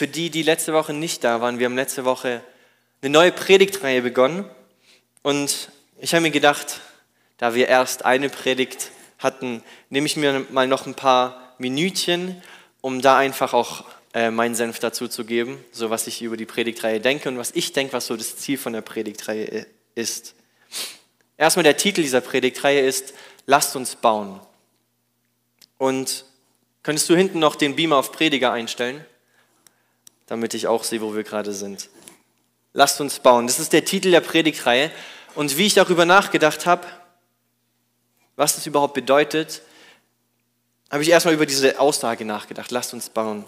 für die, die letzte Woche nicht da waren, wir haben letzte Woche eine neue Predigtreihe begonnen und ich habe mir gedacht, da wir erst eine Predigt hatten, nehme ich mir mal noch ein paar Minütchen, um da einfach auch äh, meinen Senf dazu zu geben, so was ich über die Predigtreihe denke und was ich denke, was so das Ziel von der Predigtreihe ist. Erstmal der Titel dieser Predigtreihe ist Lasst uns bauen. Und könntest du hinten noch den Beamer auf Prediger einstellen, damit ich auch sehe, wo wir gerade sind. Lasst uns bauen. Das ist der Titel der Predigtreihe. Und wie ich darüber nachgedacht habe, was das überhaupt bedeutet, habe ich erstmal über diese Aussage nachgedacht. Lasst uns bauen.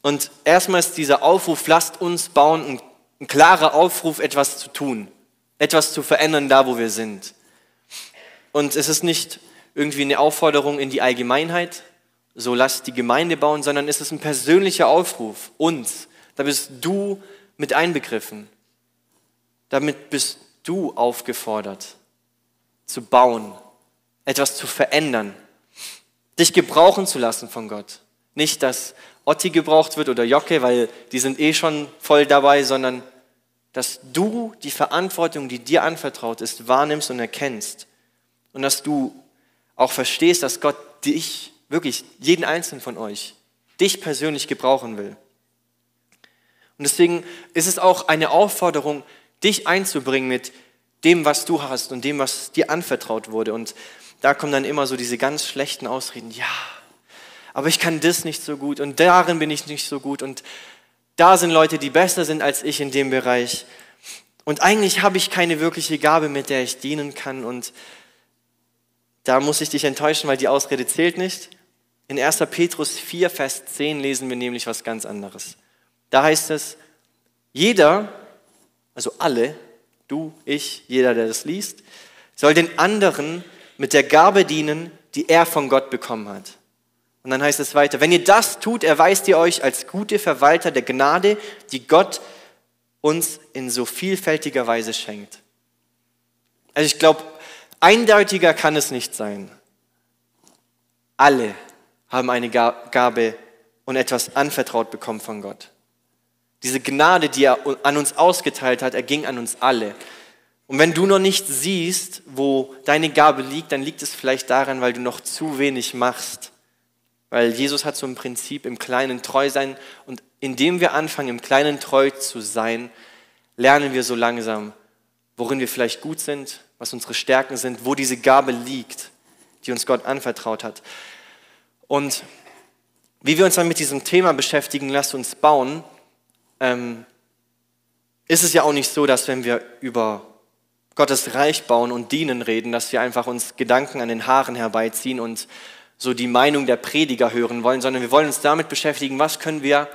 Und erstmal ist dieser Aufruf, lasst uns bauen, ein, ein klarer Aufruf, etwas zu tun, etwas zu verändern, da wo wir sind. Und es ist nicht irgendwie eine Aufforderung in die Allgemeinheit, so lasst die Gemeinde bauen, sondern es ist ein persönlicher Aufruf, uns. Da bist du mit einbegriffen. Damit bist du aufgefordert, zu bauen, etwas zu verändern, dich gebrauchen zu lassen von Gott. Nicht, dass Otti gebraucht wird oder Jocke, weil die sind eh schon voll dabei, sondern dass du die Verantwortung, die dir anvertraut ist, wahrnimmst und erkennst und dass du auch verstehst, dass Gott dich, wirklich jeden einzelnen von euch, dich persönlich gebrauchen will. Und deswegen ist es auch eine Aufforderung, dich einzubringen mit dem, was du hast und dem, was dir anvertraut wurde. Und da kommen dann immer so diese ganz schlechten Ausreden, ja, aber ich kann das nicht so gut und darin bin ich nicht so gut und da sind Leute, die besser sind als ich in dem Bereich. Und eigentlich habe ich keine wirkliche Gabe, mit der ich dienen kann und da muss ich dich enttäuschen, weil die Ausrede zählt nicht. In 1. Petrus 4, Vers 10 lesen wir nämlich was ganz anderes. Da heißt es, jeder, also alle, du, ich, jeder, der das liest, soll den anderen mit der Gabe dienen, die er von Gott bekommen hat. Und dann heißt es weiter, wenn ihr das tut, erweist ihr euch als gute Verwalter der Gnade, die Gott uns in so vielfältiger Weise schenkt. Also ich glaube, Eindeutiger kann es nicht sein. Alle haben eine Gabe und etwas anvertraut bekommen von Gott. Diese Gnade, die er an uns ausgeteilt hat, erging an uns alle. Und wenn du noch nicht siehst, wo deine Gabe liegt, dann liegt es vielleicht daran, weil du noch zu wenig machst. Weil Jesus hat so ein Prinzip im Kleinen treu sein. Und indem wir anfangen, im Kleinen treu zu sein, lernen wir so langsam, worin wir vielleicht gut sind, was unsere Stärken sind, wo diese Gabe liegt, die uns Gott anvertraut hat. Und wie wir uns dann mit diesem Thema beschäftigen, lasst uns bauen, ähm, ist es ja auch nicht so, dass wenn wir über Gottes Reich bauen und dienen reden, dass wir einfach uns Gedanken an den Haaren herbeiziehen und so die Meinung der Prediger hören wollen, sondern wir wollen uns damit beschäftigen, was können wir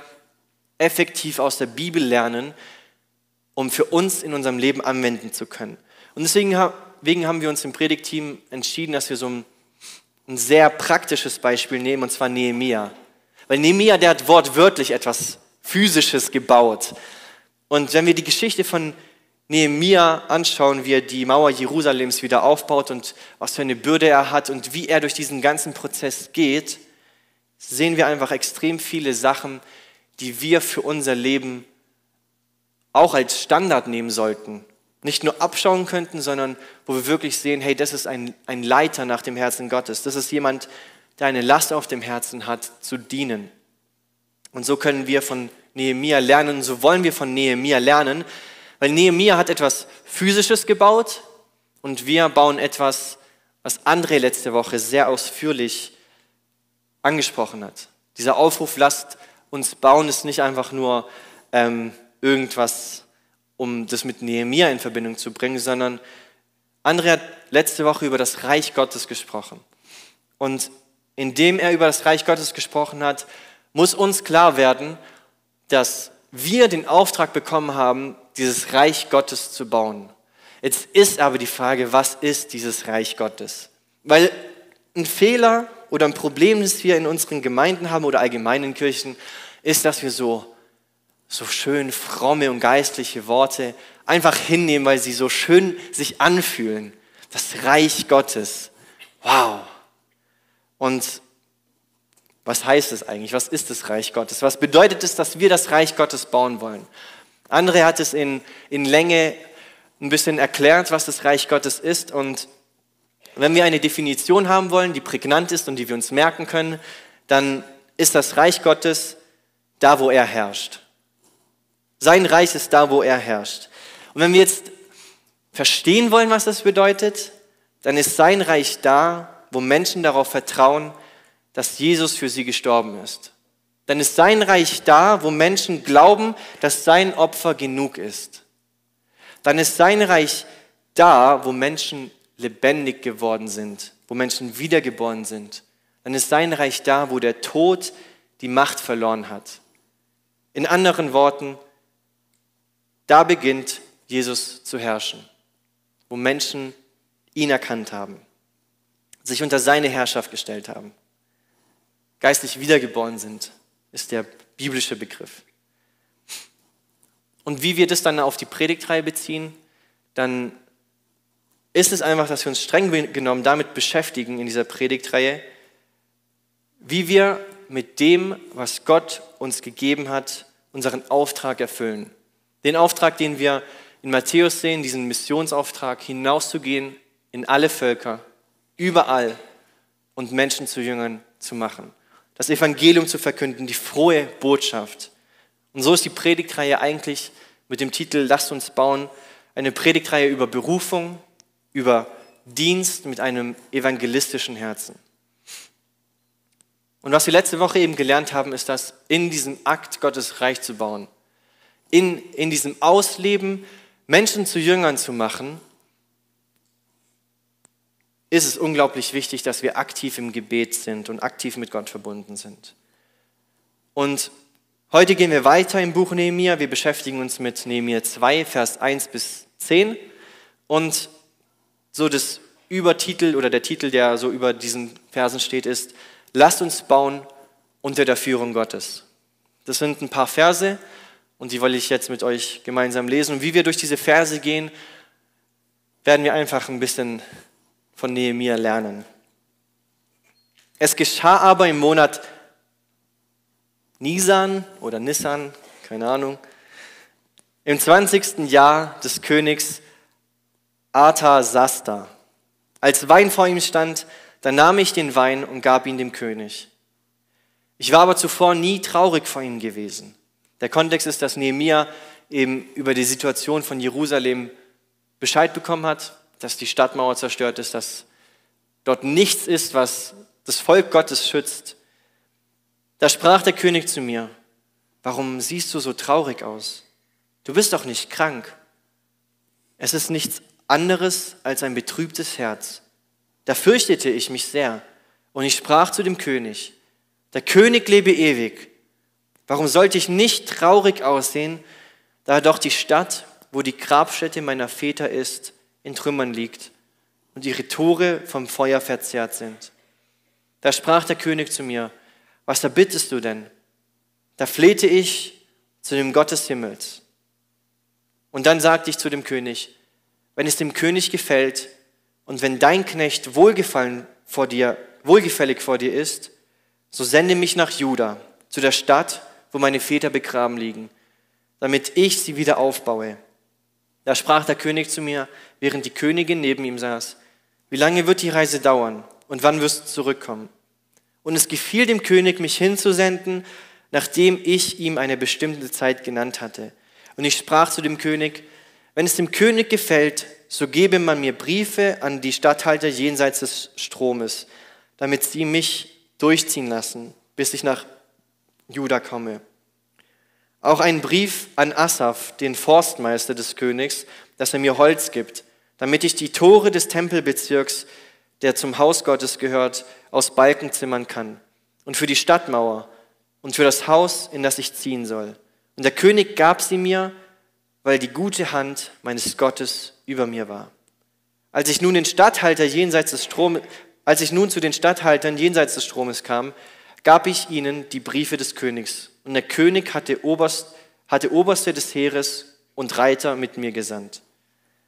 effektiv aus der Bibel lernen, um für uns in unserem Leben anwenden zu können. Und deswegen, haben wir uns im Predigteam entschieden, dass wir so ein, ein sehr praktisches Beispiel nehmen, und zwar Nehemia. Weil Nehemia, der hat wortwörtlich etwas Physisches gebaut. Und wenn wir die Geschichte von Nehemia anschauen, wie er die Mauer Jerusalems wieder aufbaut und was für eine Bürde er hat und wie er durch diesen ganzen Prozess geht, sehen wir einfach extrem viele Sachen, die wir für unser Leben auch als Standard nehmen sollten nicht nur abschauen könnten, sondern wo wir wirklich sehen, hey, das ist ein, ein Leiter nach dem Herzen Gottes. Das ist jemand, der eine Last auf dem Herzen hat, zu dienen. Und so können wir von Nehemia lernen, so wollen wir von Nehemia lernen, weil Nehemia hat etwas Physisches gebaut und wir bauen etwas, was André letzte Woche sehr ausführlich angesprochen hat. Dieser Aufruf, lasst uns bauen, ist nicht einfach nur ähm, irgendwas um das mit Nehemia in Verbindung zu bringen, sondern André hat letzte Woche über das Reich Gottes gesprochen. Und indem er über das Reich Gottes gesprochen hat, muss uns klar werden, dass wir den Auftrag bekommen haben, dieses Reich Gottes zu bauen. Jetzt ist aber die Frage, was ist dieses Reich Gottes? Weil ein Fehler oder ein Problem, das wir in unseren Gemeinden haben oder allgemeinen Kirchen, ist, dass wir so so schön fromme und geistliche Worte einfach hinnehmen, weil sie so schön sich anfühlen. Das Reich Gottes. Wow. Und Was heißt es eigentlich? Was ist das Reich Gottes? Was bedeutet es, dass wir das Reich Gottes bauen wollen? Andere hat es in, in Länge ein bisschen erklärt, was das Reich Gottes ist. Und wenn wir eine Definition haben wollen, die prägnant ist und die wir uns merken können, dann ist das Reich Gottes da, wo er herrscht. Sein Reich ist da, wo er herrscht. Und wenn wir jetzt verstehen wollen, was das bedeutet, dann ist sein Reich da, wo Menschen darauf vertrauen, dass Jesus für sie gestorben ist. Dann ist sein Reich da, wo Menschen glauben, dass sein Opfer genug ist. Dann ist sein Reich da, wo Menschen lebendig geworden sind, wo Menschen wiedergeboren sind. Dann ist sein Reich da, wo der Tod die Macht verloren hat. In anderen Worten, da beginnt Jesus zu herrschen, wo Menschen ihn erkannt haben, sich unter seine Herrschaft gestellt haben, geistlich wiedergeboren sind, ist der biblische Begriff. Und wie wir das dann auf die Predigtreihe beziehen, dann ist es einfach, dass wir uns streng genommen damit beschäftigen in dieser Predigtreihe, wie wir mit dem, was Gott uns gegeben hat, unseren Auftrag erfüllen. Den Auftrag, den wir in Matthäus sehen, diesen Missionsauftrag, hinauszugehen in alle Völker, überall und Menschen zu Jüngern zu machen. Das Evangelium zu verkünden, die frohe Botschaft. Und so ist die Predigtreihe eigentlich mit dem Titel Lasst uns bauen, eine Predigtreihe über Berufung, über Dienst mit einem evangelistischen Herzen. Und was wir letzte Woche eben gelernt haben, ist, dass in diesem Akt Gottes Reich zu bauen, in, in diesem Ausleben Menschen zu Jüngern zu machen, ist es unglaublich wichtig, dass wir aktiv im Gebet sind und aktiv mit Gott verbunden sind. Und heute gehen wir weiter im Buch Nehemiah. Wir beschäftigen uns mit Nehemiah 2, Vers 1 bis 10. Und so das Übertitel oder der Titel, der so über diesen Versen steht, ist lasst uns bauen unter der Führung Gottes. Das sind ein paar Verse und die wollte ich jetzt mit euch gemeinsam lesen. Und wie wir durch diese Verse gehen, werden wir einfach ein bisschen von Nehemiah lernen. Es geschah aber im Monat Nisan oder Nissan, keine Ahnung, im 20. Jahr des Königs Arthasasta. Als Wein vor ihm stand, dann nahm ich den Wein und gab ihn dem König. Ich war aber zuvor nie traurig vor ihm gewesen. Der Kontext ist, dass Nehemia eben über die Situation von Jerusalem Bescheid bekommen hat, dass die Stadtmauer zerstört ist, dass dort nichts ist, was das Volk Gottes schützt. Da sprach der König zu mir, warum siehst du so traurig aus? Du bist doch nicht krank. Es ist nichts anderes als ein betrübtes Herz. Da fürchtete ich mich sehr und ich sprach zu dem König, der König lebe ewig. Warum sollte ich nicht traurig aussehen, da doch die Stadt, wo die Grabstätte meiner Väter ist, in Trümmern liegt und ihre Tore vom Feuer verzehrt sind? Da sprach der König zu mir, was erbittest du denn? Da flehte ich zu dem Gott des Himmels. Und dann sagte ich zu dem König, wenn es dem König gefällt, und wenn dein Knecht wohlgefallen vor dir, wohlgefällig vor dir ist, so sende mich nach Juda, zu der Stadt, wo meine Väter begraben liegen, damit ich sie wieder aufbaue. Da sprach der König zu mir, während die Königin neben ihm saß, wie lange wird die Reise dauern und wann wirst du zurückkommen? Und es gefiel dem König, mich hinzusenden, nachdem ich ihm eine bestimmte Zeit genannt hatte. Und ich sprach zu dem König, wenn es dem König gefällt, so gebe man mir Briefe an die Statthalter jenseits des Stromes, damit sie mich durchziehen lassen, bis ich nach Juda komme. Auch einen Brief an Asaph, den Forstmeister des Königs, dass er mir Holz gibt, damit ich die Tore des Tempelbezirks, der zum Haus Gottes gehört, aus Balken zimmern kann und für die Stadtmauer und für das Haus, in das ich ziehen soll. Und der König gab sie mir, weil die gute Hand meines Gottes über mir war. Als ich nun den Statthalter jenseits des Stromes, als ich nun zu den Statthaltern jenseits des Stromes kam, gab ich ihnen die Briefe des Königs. Und der König hatte, Oberst, hatte Oberste des Heeres und Reiter mit mir gesandt.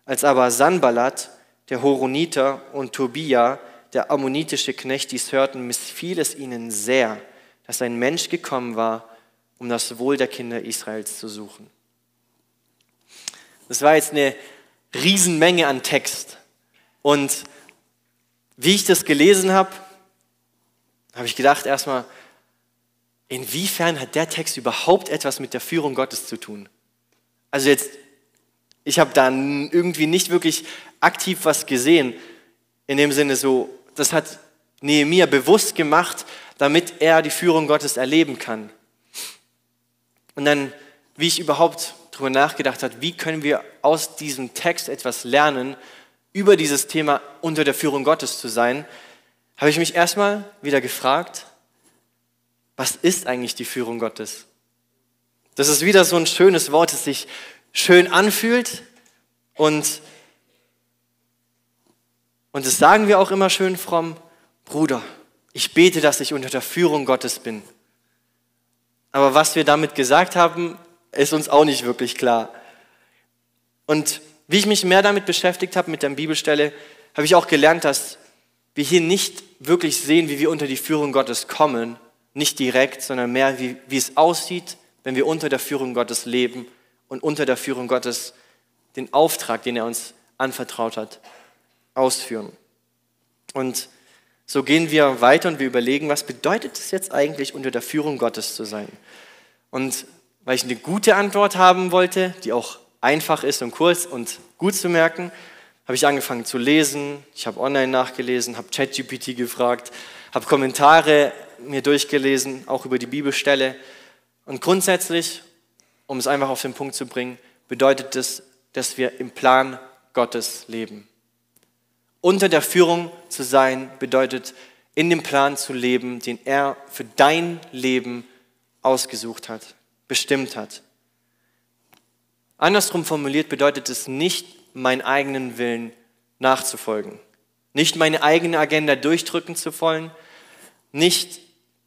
Als aber Sanballat, der Horoniter, und Tobia, der ammonitische Knecht, dies hörten, missfiel es ihnen sehr dass ein Mensch gekommen war, um das Wohl der Kinder Israels zu suchen. Das war jetzt eine Riesenmenge an Text. Und wie ich das gelesen habe, habe ich gedacht erstmal, inwiefern hat der Text überhaupt etwas mit der Führung Gottes zu tun? Also jetzt, ich habe da irgendwie nicht wirklich aktiv was gesehen, in dem Sinne so, das hat Nehemiah bewusst gemacht, damit er die Führung Gottes erleben kann. Und dann, wie ich überhaupt darüber nachgedacht habe, wie können wir aus diesem Text etwas lernen, über dieses Thema unter der Führung Gottes zu sein, habe ich mich erstmal wieder gefragt, was ist eigentlich die Führung Gottes? Das ist wieder so ein schönes Wort, das sich schön anfühlt und, und das sagen wir auch immer schön fromm, Bruder, ich bete, dass ich unter der Führung Gottes bin. Aber was wir damit gesagt haben, ist uns auch nicht wirklich klar. Und wie ich mich mehr damit beschäftigt habe, mit der Bibelstelle, habe ich auch gelernt, dass wir hier nicht wirklich sehen, wie wir unter die Führung Gottes kommen, nicht direkt, sondern mehr, wie, wie es aussieht, wenn wir unter der Führung Gottes leben und unter der Führung Gottes den Auftrag, den er uns anvertraut hat, ausführen. Und so gehen wir weiter und wir überlegen, was bedeutet es jetzt eigentlich, unter der Führung Gottes zu sein? Und weil ich eine gute Antwort haben wollte, die auch einfach ist und kurz und gut zu merken, habe ich angefangen zu lesen. Ich habe online nachgelesen, habe ChatGPT gefragt, habe Kommentare mir durchgelesen, auch über die Bibelstelle. Und grundsätzlich, um es einfach auf den Punkt zu bringen, bedeutet es, dass wir im Plan Gottes leben. Unter der Führung zu sein bedeutet, in dem Plan zu leben, den er für dein Leben ausgesucht hat, bestimmt hat. Andersrum formuliert bedeutet es nicht, meinen eigenen Willen nachzufolgen, nicht meine eigene Agenda durchdrücken zu wollen, nicht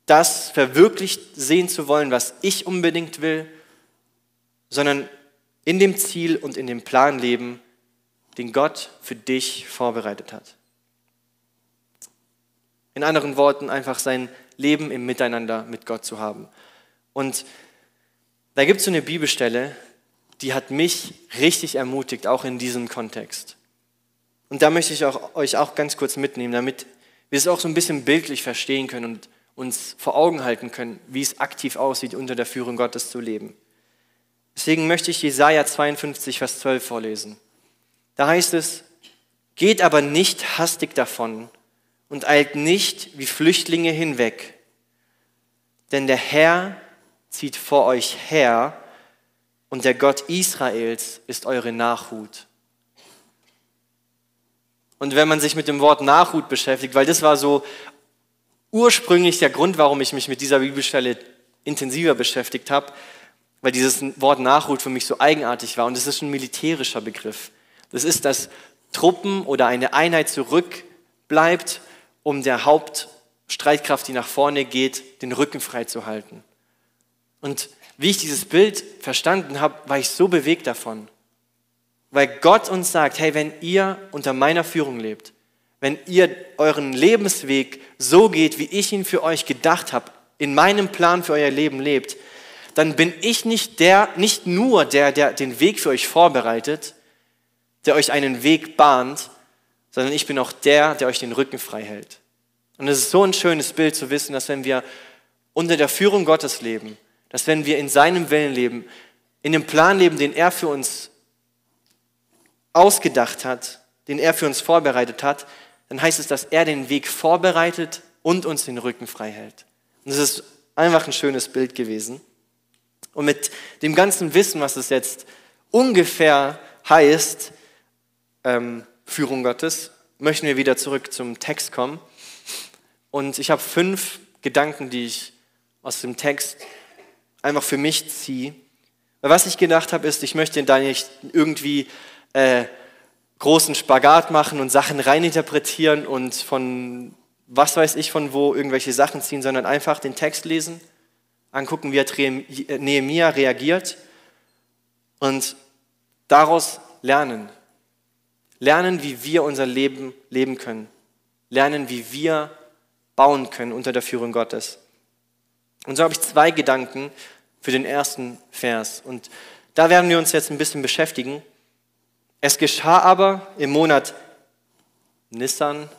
das verwirklicht sehen zu wollen, was ich unbedingt will, sondern in dem Ziel und in dem Plan leben, den Gott für dich vorbereitet hat. In anderen Worten, einfach sein Leben im Miteinander mit Gott zu haben. Und da gibt es so eine Bibelstelle, die hat mich richtig ermutigt, auch in diesem Kontext. Und da möchte ich auch, euch auch ganz kurz mitnehmen, damit wir es auch so ein bisschen bildlich verstehen können und uns vor Augen halten können, wie es aktiv aussieht, unter der Führung Gottes zu leben. Deswegen möchte ich Jesaja 52, Vers 12 vorlesen. Da heißt es, geht aber nicht hastig davon und eilt nicht wie Flüchtlinge hinweg, denn der Herr zieht vor euch her und der Gott Israels ist eure Nachhut. Und wenn man sich mit dem Wort Nachhut beschäftigt, weil das war so ursprünglich der Grund, warum ich mich mit dieser Bibelstelle intensiver beschäftigt habe, weil dieses Wort Nachhut für mich so eigenartig war und es ist ein militärischer Begriff. Das ist, dass Truppen oder eine Einheit zurückbleibt, um der Hauptstreitkraft, die nach vorne geht, den Rücken frei zu halten. Und wie ich dieses Bild verstanden habe, war ich so bewegt davon. Weil Gott uns sagt, hey, wenn ihr unter meiner Führung lebt, wenn ihr euren Lebensweg so geht, wie ich ihn für euch gedacht habe, in meinem Plan für euer Leben lebt, dann bin ich nicht der, nicht nur der, der den Weg für euch vorbereitet, der euch einen Weg bahnt, sondern ich bin auch der, der euch den Rücken frei hält. Und es ist so ein schönes Bild zu wissen, dass wenn wir unter der Führung Gottes leben, dass wenn wir in seinem Willen leben, in dem Plan leben, den er für uns ausgedacht hat, den er für uns vorbereitet hat, dann heißt es, dass er den Weg vorbereitet und uns den Rücken frei hält. Und das ist einfach ein schönes Bild gewesen. Und mit dem ganzen Wissen, was es jetzt ungefähr heißt, ähm, Führung Gottes, möchten wir wieder zurück zum Text kommen. Und ich habe fünf Gedanken, die ich aus dem Text einfach für mich ziehe. Was ich gedacht habe, ist, ich möchte da nicht irgendwie äh, großen Spagat machen und Sachen reininterpretieren und von was weiß ich von wo irgendwelche Sachen ziehen, sondern einfach den Text lesen, angucken, wie er Nehemiah reagiert und daraus lernen. Lernen, wie wir unser Leben leben können. Lernen, wie wir bauen können unter der Führung Gottes. Und so habe ich zwei Gedanken für den ersten Vers. Und da werden wir uns jetzt ein bisschen beschäftigen. Es geschah aber im Monat Nissan,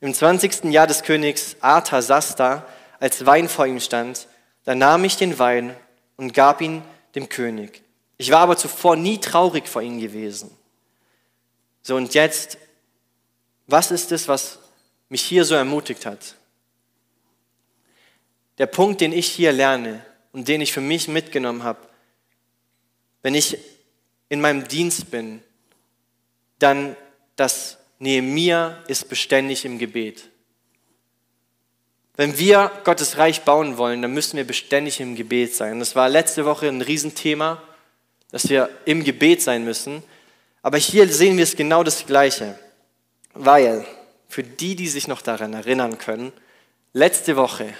im 20. Jahr des Königs Arthasasta, als Wein vor ihm stand, da nahm ich den Wein und gab ihn dem König. Ich war aber zuvor nie traurig vor ihm gewesen. So und jetzt, was ist es, was mich hier so ermutigt hat? Der Punkt, den ich hier lerne und den ich für mich mitgenommen habe, wenn ich in meinem Dienst bin, dann, dass Nehemiah ist beständig im Gebet. Wenn wir Gottes Reich bauen wollen, dann müssen wir beständig im Gebet sein. Das war letzte Woche ein Riesenthema, dass wir im Gebet sein müssen. Aber hier sehen wir es genau das Gleiche. Weil, für die, die sich noch daran erinnern können, letzte Woche,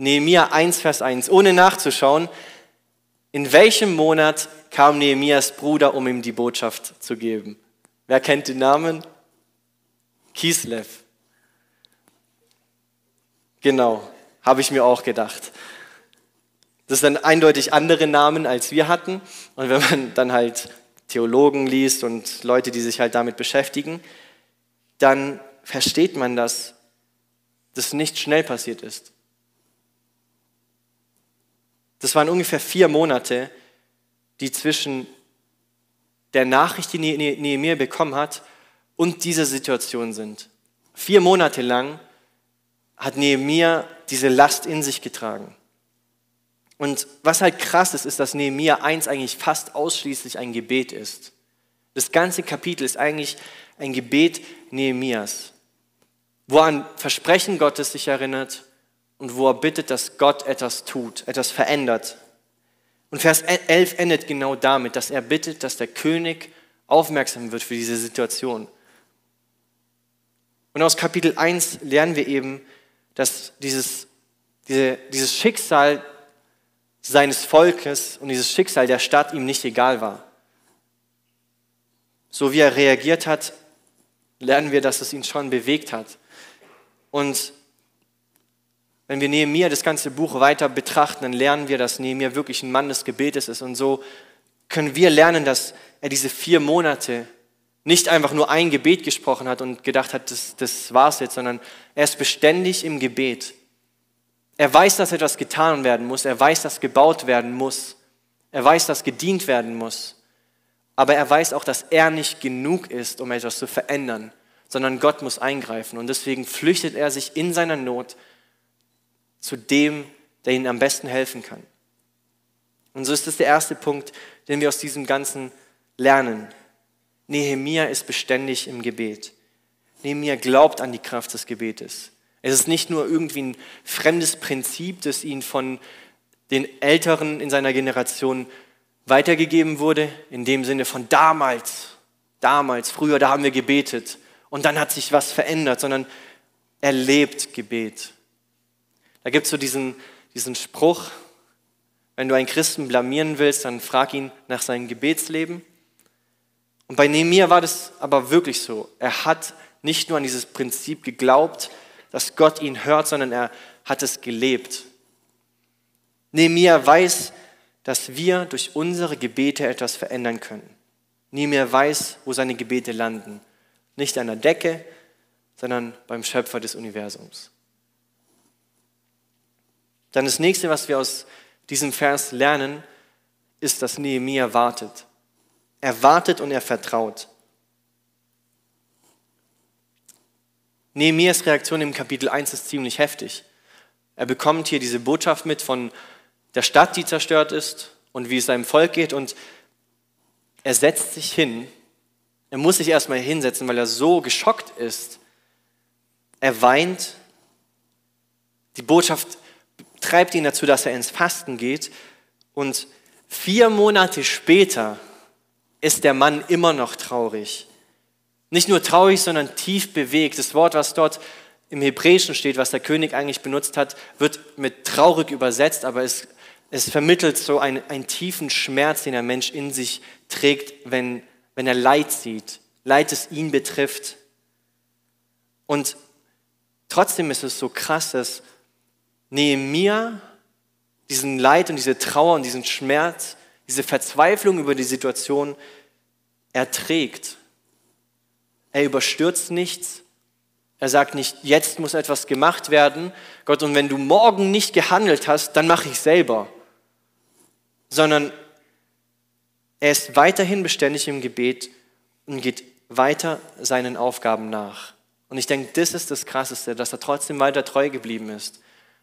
Nehemiah 1, Vers 1, ohne nachzuschauen, in welchem Monat kam Nehemias Bruder, um ihm die Botschaft zu geben? Wer kennt den Namen? Kislev. Genau, habe ich mir auch gedacht. Das sind eindeutig andere Namen, als wir hatten. Und wenn man dann halt Theologen liest und Leute, die sich halt damit beschäftigen, dann versteht man, dass das nicht schnell passiert ist. Das waren ungefähr vier Monate, die zwischen der Nachricht, die Nehemiah bekommen hat, und dieser Situation sind. Vier Monate lang hat Nehemiah diese Last in sich getragen. Und was halt krass ist, ist, dass Nehemiah 1 eigentlich fast ausschließlich ein Gebet ist. Das ganze Kapitel ist eigentlich ein Gebet Nehemias, wo an Versprechen Gottes sich erinnert und wo er bittet, dass Gott etwas tut, etwas verändert. Und Vers 11 endet genau damit, dass er bittet, dass der König aufmerksam wird für diese Situation. Und aus Kapitel 1 lernen wir eben, dass dieses, diese, dieses Schicksal seines Volkes und dieses Schicksal der Stadt ihm nicht egal war. So wie er reagiert hat, lernen wir, dass es ihn schon bewegt hat. Und wenn wir Nehemiah das ganze Buch weiter betrachten, dann lernen wir, dass Nehemiah wirklich ein Mann des Gebetes ist. Und so können wir lernen, dass er diese vier Monate nicht einfach nur ein Gebet gesprochen hat und gedacht hat, das, das war's jetzt, sondern er ist beständig im Gebet. Er weiß, dass etwas getan werden muss. Er weiß, dass gebaut werden muss. Er weiß, dass gedient werden muss. Aber er weiß auch, dass er nicht genug ist, um etwas zu verändern, sondern Gott muss eingreifen. Und deswegen flüchtet er sich in seiner Not zu dem, der ihnen am besten helfen kann. Und so ist es der erste Punkt, den wir aus diesem Ganzen lernen. Nehemia ist beständig im Gebet. Nehemia glaubt an die Kraft des Gebetes. Es ist nicht nur irgendwie ein fremdes Prinzip, das ihn von den Älteren in seiner Generation weitergegeben wurde, in dem Sinne von damals, damals, früher, da haben wir gebetet und dann hat sich was verändert, sondern er lebt Gebet. Da gibt es so diesen, diesen Spruch, wenn du einen Christen blamieren willst, dann frag ihn nach seinem Gebetsleben. Und bei Nehemiah war das aber wirklich so. Er hat nicht nur an dieses Prinzip geglaubt, dass Gott ihn hört, sondern er hat es gelebt. Nehemiah weiß, dass wir durch unsere Gebete etwas verändern können. Nehemiah weiß, wo seine Gebete landen. Nicht an der Decke, sondern beim Schöpfer des Universums. Dann das nächste, was wir aus diesem Vers lernen, ist, dass Nehemiah wartet. Er wartet und er vertraut. Nehemias Reaktion im Kapitel 1 ist ziemlich heftig. Er bekommt hier diese Botschaft mit von der Stadt, die zerstört ist und wie es seinem Volk geht und er setzt sich hin. Er muss sich erstmal hinsetzen, weil er so geschockt ist. Er weint. Die Botschaft treibt ihn dazu, dass er ins Fasten geht und vier Monate später ist der Mann immer noch traurig. Nicht nur traurig, sondern tief bewegt. Das Wort, was dort im Hebräischen steht, was der König eigentlich benutzt hat, wird mit traurig übersetzt, aber es, es vermittelt so einen, einen tiefen Schmerz, den der Mensch in sich trägt, wenn, wenn er Leid sieht. Leid, das ihn betrifft. Und trotzdem ist es so krass, dass Nehemiah diesen Leid und diese Trauer und diesen Schmerz, diese Verzweiflung über die Situation erträgt. Er überstürzt nichts. Er sagt nicht, jetzt muss etwas gemacht werden, Gott, und wenn du morgen nicht gehandelt hast, dann mache ich selber. Sondern er ist weiterhin beständig im Gebet und geht weiter seinen Aufgaben nach. Und ich denke, das ist das Krasseste, dass er trotzdem weiter treu geblieben ist.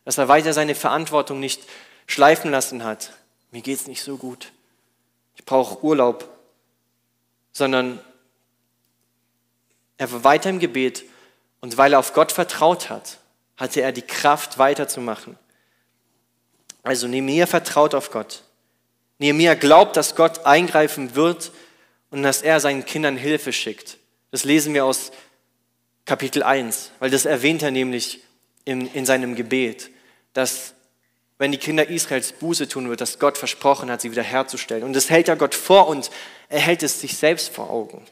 Dass er weiter seine Verantwortung nicht schleifen lassen hat. Mir geht es nicht so gut. Ich brauche Urlaub. Sondern er war weiter im Gebet und weil er auf Gott vertraut hat, hatte er die Kraft weiterzumachen. Also Nehemiah vertraut auf Gott. Nehemiah glaubt, dass Gott eingreifen wird und dass er seinen Kindern Hilfe schickt. Das lesen wir aus Kapitel 1, weil das erwähnt er nämlich in, in seinem Gebet, dass wenn die Kinder Israels Buße tun wird, dass Gott versprochen hat, sie wiederherzustellen. Und das hält ja Gott vor und er hält es sich selbst vor Augen.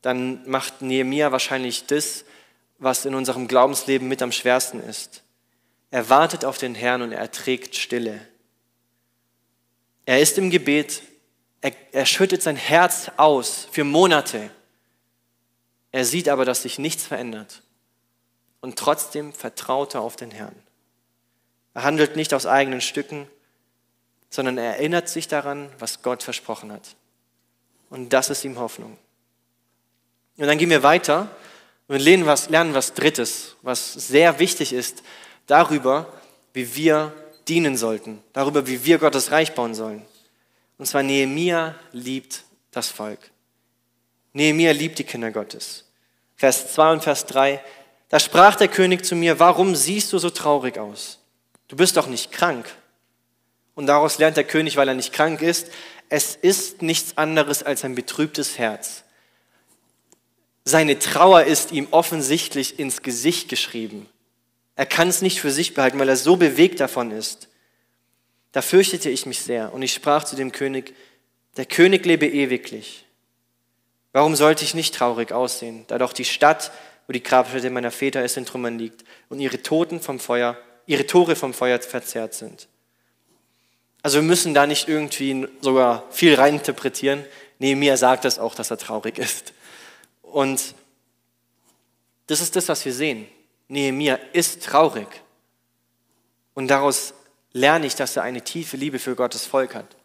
Dann macht Nehemiah wahrscheinlich das, was in unserem Glaubensleben mit am schwersten ist. Er wartet auf den Herrn und er erträgt Stille. Er ist im Gebet, er, er schüttet sein Herz aus für Monate. Er sieht aber, dass sich nichts verändert. Und trotzdem vertraut er auf den Herrn. Er handelt nicht aus eigenen Stücken, sondern er erinnert sich daran, was Gott versprochen hat. Und das ist ihm Hoffnung. Und dann gehen wir weiter und lernen was, lernen was Drittes, was sehr wichtig ist, darüber, wie wir dienen sollten, darüber, wie wir Gottes Reich bauen sollen. Und zwar Nehemia liebt das Volk. Nehemia liebt die Kinder Gottes. Vers 2 und Vers 3. Da sprach der König zu mir, warum siehst du so traurig aus? Du bist doch nicht krank. Und daraus lernt der König, weil er nicht krank ist, es ist nichts anderes als ein betrübtes Herz. Seine Trauer ist ihm offensichtlich ins Gesicht geschrieben. Er kann es nicht für sich behalten, weil er so bewegt davon ist. Da fürchtete ich mich sehr und ich sprach zu dem König, der König lebe ewiglich. Warum sollte ich nicht traurig aussehen, da doch die Stadt, wo die Grabstätte meiner Väter ist, in Trümmern liegt und ihre Toten vom Feuer, ihre Tore vom Feuer verzerrt sind? Also wir müssen da nicht irgendwie sogar viel reininterpretieren. Nehemiah sagt es auch, dass er traurig ist. Und das ist das, was wir sehen. Nehemiah ist traurig. Und daraus lerne ich, dass er eine tiefe Liebe für Gottes Volk hat.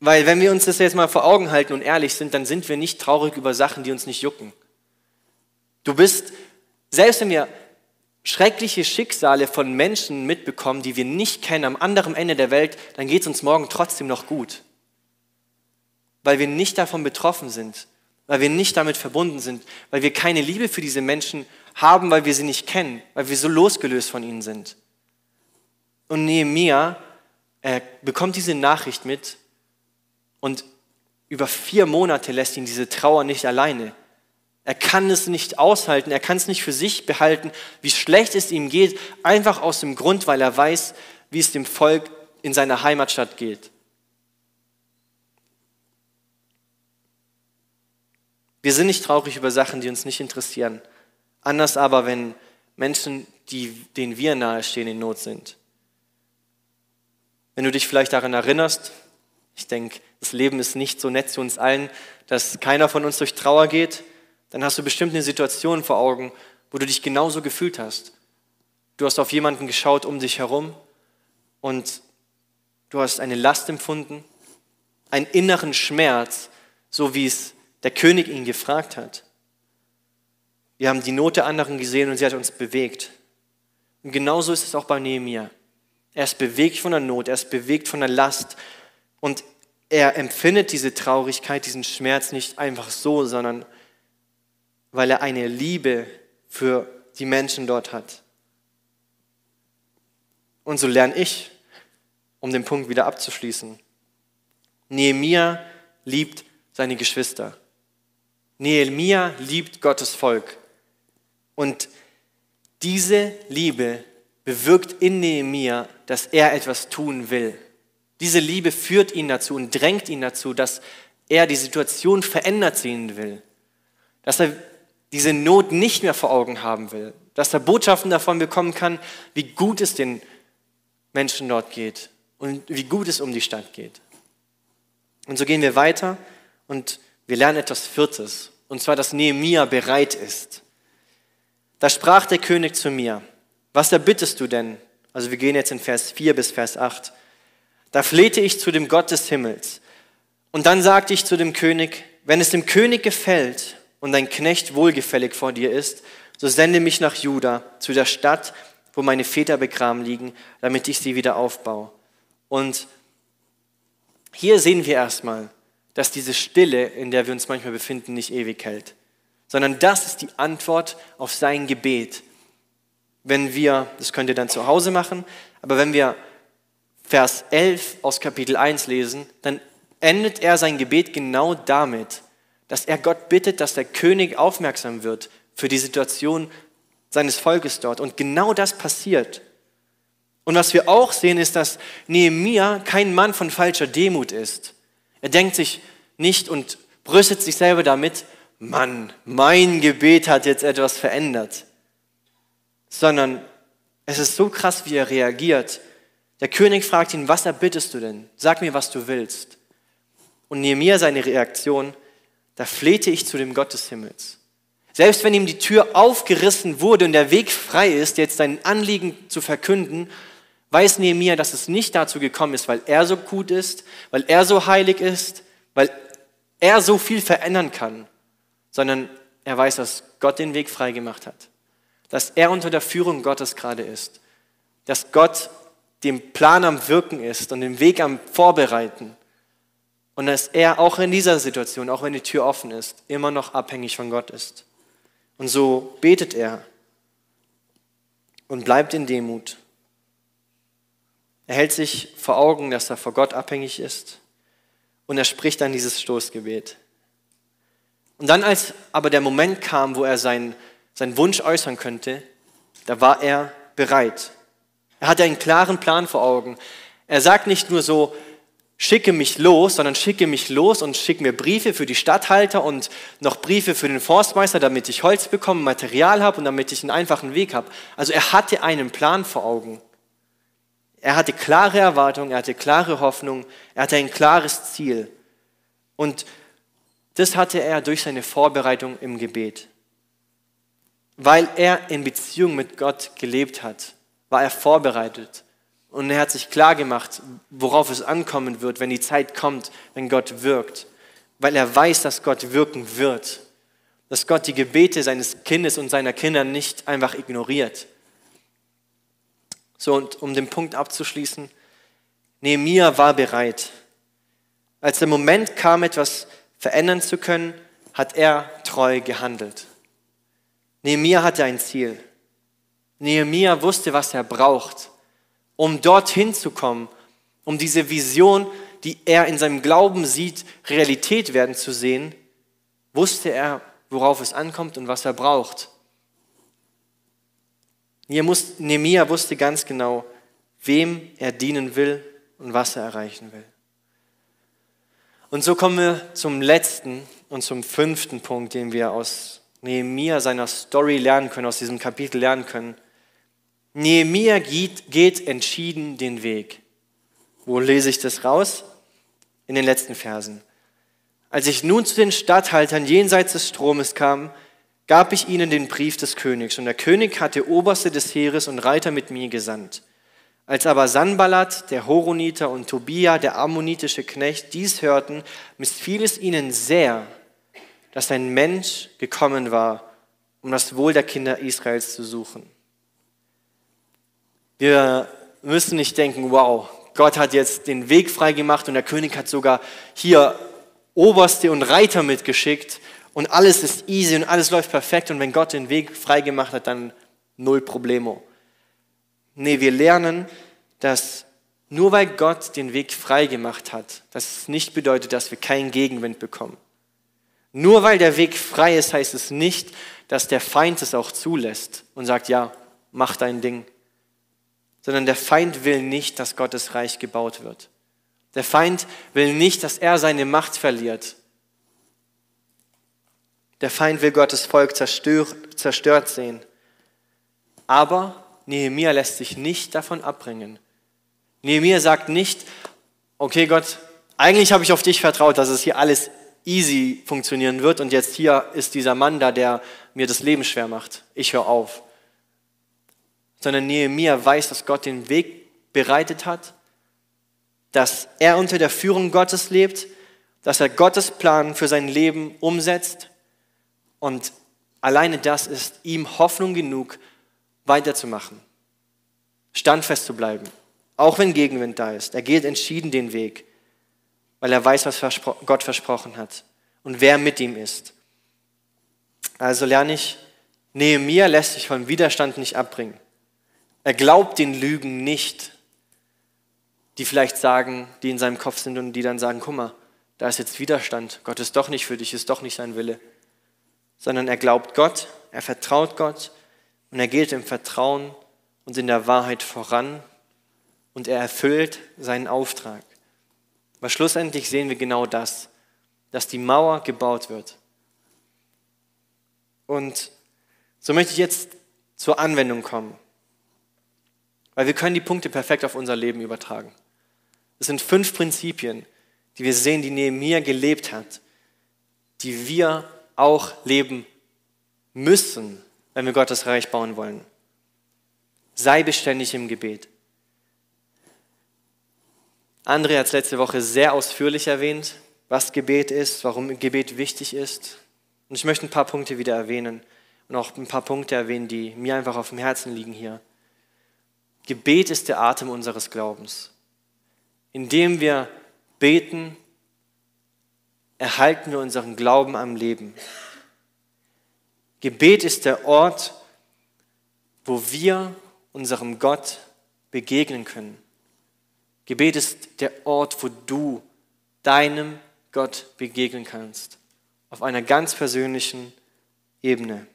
Weil wenn wir uns das jetzt mal vor Augen halten und ehrlich sind, dann sind wir nicht traurig über Sachen, die uns nicht jucken. Du bist, selbst wenn wir schreckliche Schicksale von Menschen mitbekommen, die wir nicht kennen, am anderen Ende der Welt, dann geht es uns morgen trotzdem noch gut. Weil wir nicht davon betroffen sind, weil wir nicht damit verbunden sind, weil wir keine Liebe für diese Menschen haben, weil wir sie nicht kennen, weil wir so losgelöst von ihnen sind. Und Nehemiah er bekommt diese Nachricht mit und über vier Monate lässt ihn diese Trauer nicht alleine. Er kann es nicht aushalten, er kann es nicht für sich behalten, wie schlecht es ihm geht, einfach aus dem Grund, weil er weiß, wie es dem Volk in seiner Heimatstadt geht. Wir sind nicht traurig über Sachen, die uns nicht interessieren. Anders aber, wenn Menschen, die, denen wir nahestehen, in Not sind. Wenn du dich vielleicht daran erinnerst, ich denke, das Leben ist nicht so nett zu uns allen, dass keiner von uns durch Trauer geht, dann hast du bestimmt eine Situation vor Augen, wo du dich genauso gefühlt hast. Du hast auf jemanden geschaut um dich herum und du hast eine Last empfunden, einen inneren Schmerz, so wie es der König ihn gefragt hat. Wir haben die Not der anderen gesehen und sie hat uns bewegt. Und genauso ist es auch bei Nehemiah. Er ist bewegt von der Not, er ist bewegt von der Last und er empfindet diese Traurigkeit, diesen Schmerz nicht einfach so, sondern weil er eine Liebe für die Menschen dort hat. Und so lerne ich, um den Punkt wieder abzuschließen. Nehemiah liebt seine Geschwister. Nehemia liebt Gottes Volk. Und diese Liebe bewirkt in Nehemia, dass er etwas tun will. Diese Liebe führt ihn dazu und drängt ihn dazu, dass er die Situation verändert sehen will. Dass er diese Not nicht mehr vor Augen haben will. Dass er Botschaften davon bekommen kann, wie gut es den Menschen dort geht und wie gut es um die Stadt geht. Und so gehen wir weiter und wir lernen etwas Viertes, und zwar, dass Nehemia bereit ist. Da sprach der König zu mir, was erbittest du denn? Also wir gehen jetzt in Vers 4 bis Vers 8. Da flehte ich zu dem Gott des Himmels. Und dann sagte ich zu dem König, wenn es dem König gefällt und dein Knecht wohlgefällig vor dir ist, so sende mich nach Juda, zu der Stadt, wo meine Väter begraben liegen, damit ich sie wieder aufbaue. Und hier sehen wir erstmal, dass diese Stille, in der wir uns manchmal befinden, nicht ewig hält, sondern das ist die Antwort auf sein Gebet. Wenn wir, das könnt ihr dann zu Hause machen, aber wenn wir Vers 11 aus Kapitel 1 lesen, dann endet er sein Gebet genau damit, dass er Gott bittet, dass der König aufmerksam wird für die Situation seines Volkes dort. Und genau das passiert. Und was wir auch sehen, ist, dass Nehemia kein Mann von falscher Demut ist. Er denkt sich nicht und brüstet sich selber damit, Mann, mein Gebet hat jetzt etwas verändert. Sondern es ist so krass, wie er reagiert. Der König fragt ihn, was erbittest du denn? Sag mir, was du willst. Und Nehemia seine Reaktion, da flehte ich zu dem Gott des Himmels. Selbst wenn ihm die Tür aufgerissen wurde und der Weg frei ist, jetzt sein Anliegen zu verkünden, weiß Nehemia, dass es nicht dazu gekommen ist, weil er so gut ist, weil er so heilig ist, weil er so viel verändern kann, sondern er weiß, dass Gott den Weg frei gemacht hat, dass er unter der Führung Gottes gerade ist, dass Gott dem Plan am Wirken ist und den Weg am Vorbereiten und dass er auch in dieser Situation, auch wenn die Tür offen ist, immer noch abhängig von Gott ist. Und so betet er und bleibt in Demut. Er hält sich vor Augen, dass er vor Gott abhängig ist und er spricht dann dieses Stoßgebet. Und dann, als aber der Moment kam, wo er seinen, seinen Wunsch äußern könnte, da war er bereit. Er hatte einen klaren Plan vor Augen. Er sagt nicht nur so, schicke mich los, sondern schicke mich los und schicke mir Briefe für die Stadthalter und noch Briefe für den Forstmeister, damit ich Holz bekomme, Material habe und damit ich einen einfachen Weg habe. Also er hatte einen Plan vor Augen. Er hatte klare Erwartungen, er hatte klare Hoffnung, er hatte ein klares Ziel. Und das hatte er durch seine Vorbereitung im Gebet. Weil er in Beziehung mit Gott gelebt hat, war er vorbereitet. Und er hat sich klar gemacht, worauf es ankommen wird, wenn die Zeit kommt, wenn Gott wirkt. Weil er weiß, dass Gott wirken wird. Dass Gott die Gebete seines Kindes und seiner Kinder nicht einfach ignoriert. So, und um den Punkt abzuschließen, Nehemiah war bereit. Als der Moment kam, etwas verändern zu können, hat er treu gehandelt. Nehemiah hatte ein Ziel. Nehemiah wusste, was er braucht um dorthin zu kommen, um diese Vision, die er in seinem Glauben sieht, Realität werden zu sehen, wusste er, worauf es ankommt und was er braucht. Nehemiah wusste ganz genau, wem er dienen will und was er erreichen will. Und so kommen wir zum letzten und zum fünften Punkt, den wir aus Nehemiah seiner Story lernen können, aus diesem Kapitel lernen können. Nehemiah geht, geht entschieden den Weg. Wo lese ich das raus? In den letzten Versen. Als ich nun zu den Statthaltern jenseits des Stromes kam, gab ich ihnen den Brief des Königs. Und der König hatte Oberste des Heeres und Reiter mit mir gesandt. Als aber Sanballat, der Horoniter und Tobia, der ammonitische Knecht, dies hörten, missfiel es ihnen sehr, dass ein Mensch gekommen war, um das Wohl der Kinder Israels zu suchen. Wir müssen nicht denken, wow, Gott hat jetzt den Weg freigemacht und der König hat sogar hier Oberste und Reiter mitgeschickt und alles ist easy und alles läuft perfekt und wenn Gott den Weg freigemacht hat, dann null Problemo. Nee, wir lernen, dass nur weil Gott den Weg freigemacht hat, das nicht bedeutet, dass wir keinen Gegenwind bekommen. Nur weil der Weg frei ist, heißt es nicht, dass der Feind es auch zulässt und sagt, ja, mach dein Ding sondern der Feind will nicht, dass Gottes Reich gebaut wird. Der Feind will nicht, dass er seine Macht verliert. Der Feind will Gottes Volk zerstört sehen. Aber Nehemiah lässt sich nicht davon abbringen, Nehemiah sagt nicht, okay Gott, eigentlich habe ich auf dich vertraut, dass es hier alles easy funktionieren wird und jetzt hier ist dieser Mann da, der mir das Leben schwer macht. Ich höre auf. Sondern Nehemiah weiß, dass Gott den Weg bereitet hat, dass er unter der Führung Gottes lebt, dass er Gottes Plan für sein Leben umsetzt und alleine das ist ihm Hoffnung genug, weiterzumachen, standfest zu bleiben, auch wenn Gegenwind da ist. Er geht entschieden den Weg weil er weiß, was Gott versprochen hat und wer mit ihm ist. Also lerne ich, Nehemiah lässt sich vom Widerstand nicht abbringen. Er glaubt den Lügen nicht, die vielleicht sagen, die in seinem Kopf sind und die dann sagen, guck mal, da ist jetzt Widerstand, Gott ist doch nicht für dich, ist doch nicht sein Wille. Sondern er glaubt Gott, er vertraut Gott und er geht im Vertrauen und in der Wahrheit voran und er erfüllt seinen Auftrag. Aber schlussendlich sehen wir genau das, dass die Mauer gebaut wird. Und so möchte ich jetzt zur Anwendung kommen. Weil wir können die Punkte perfekt auf unser Leben übertragen. Es sind fünf Prinzipien, die wir sehen, die neben mir gelebt hat, die wir auch leben müssen, wenn wir Gottes Reich bauen wollen. Sei beständig im Gebet. André hat es letzte Woche sehr ausführlich erwähnt, was Gebet ist, warum Gebet wichtig ist. Und ich möchte ein paar Punkte wieder erwähnen und auch ein paar Punkte erwähnen, die mir einfach auf dem Herzen liegen hier. Gebet ist der Atem unseres Glaubens. Indem wir beten, erhalten wir unseren Glauben am Leben. Gebet ist der Ort, wo wir unserem Gott begegnen können. Gebet ist der Ort, wo du deinem Gott begegnen kannst, auf einer ganz persönlichen Ebene.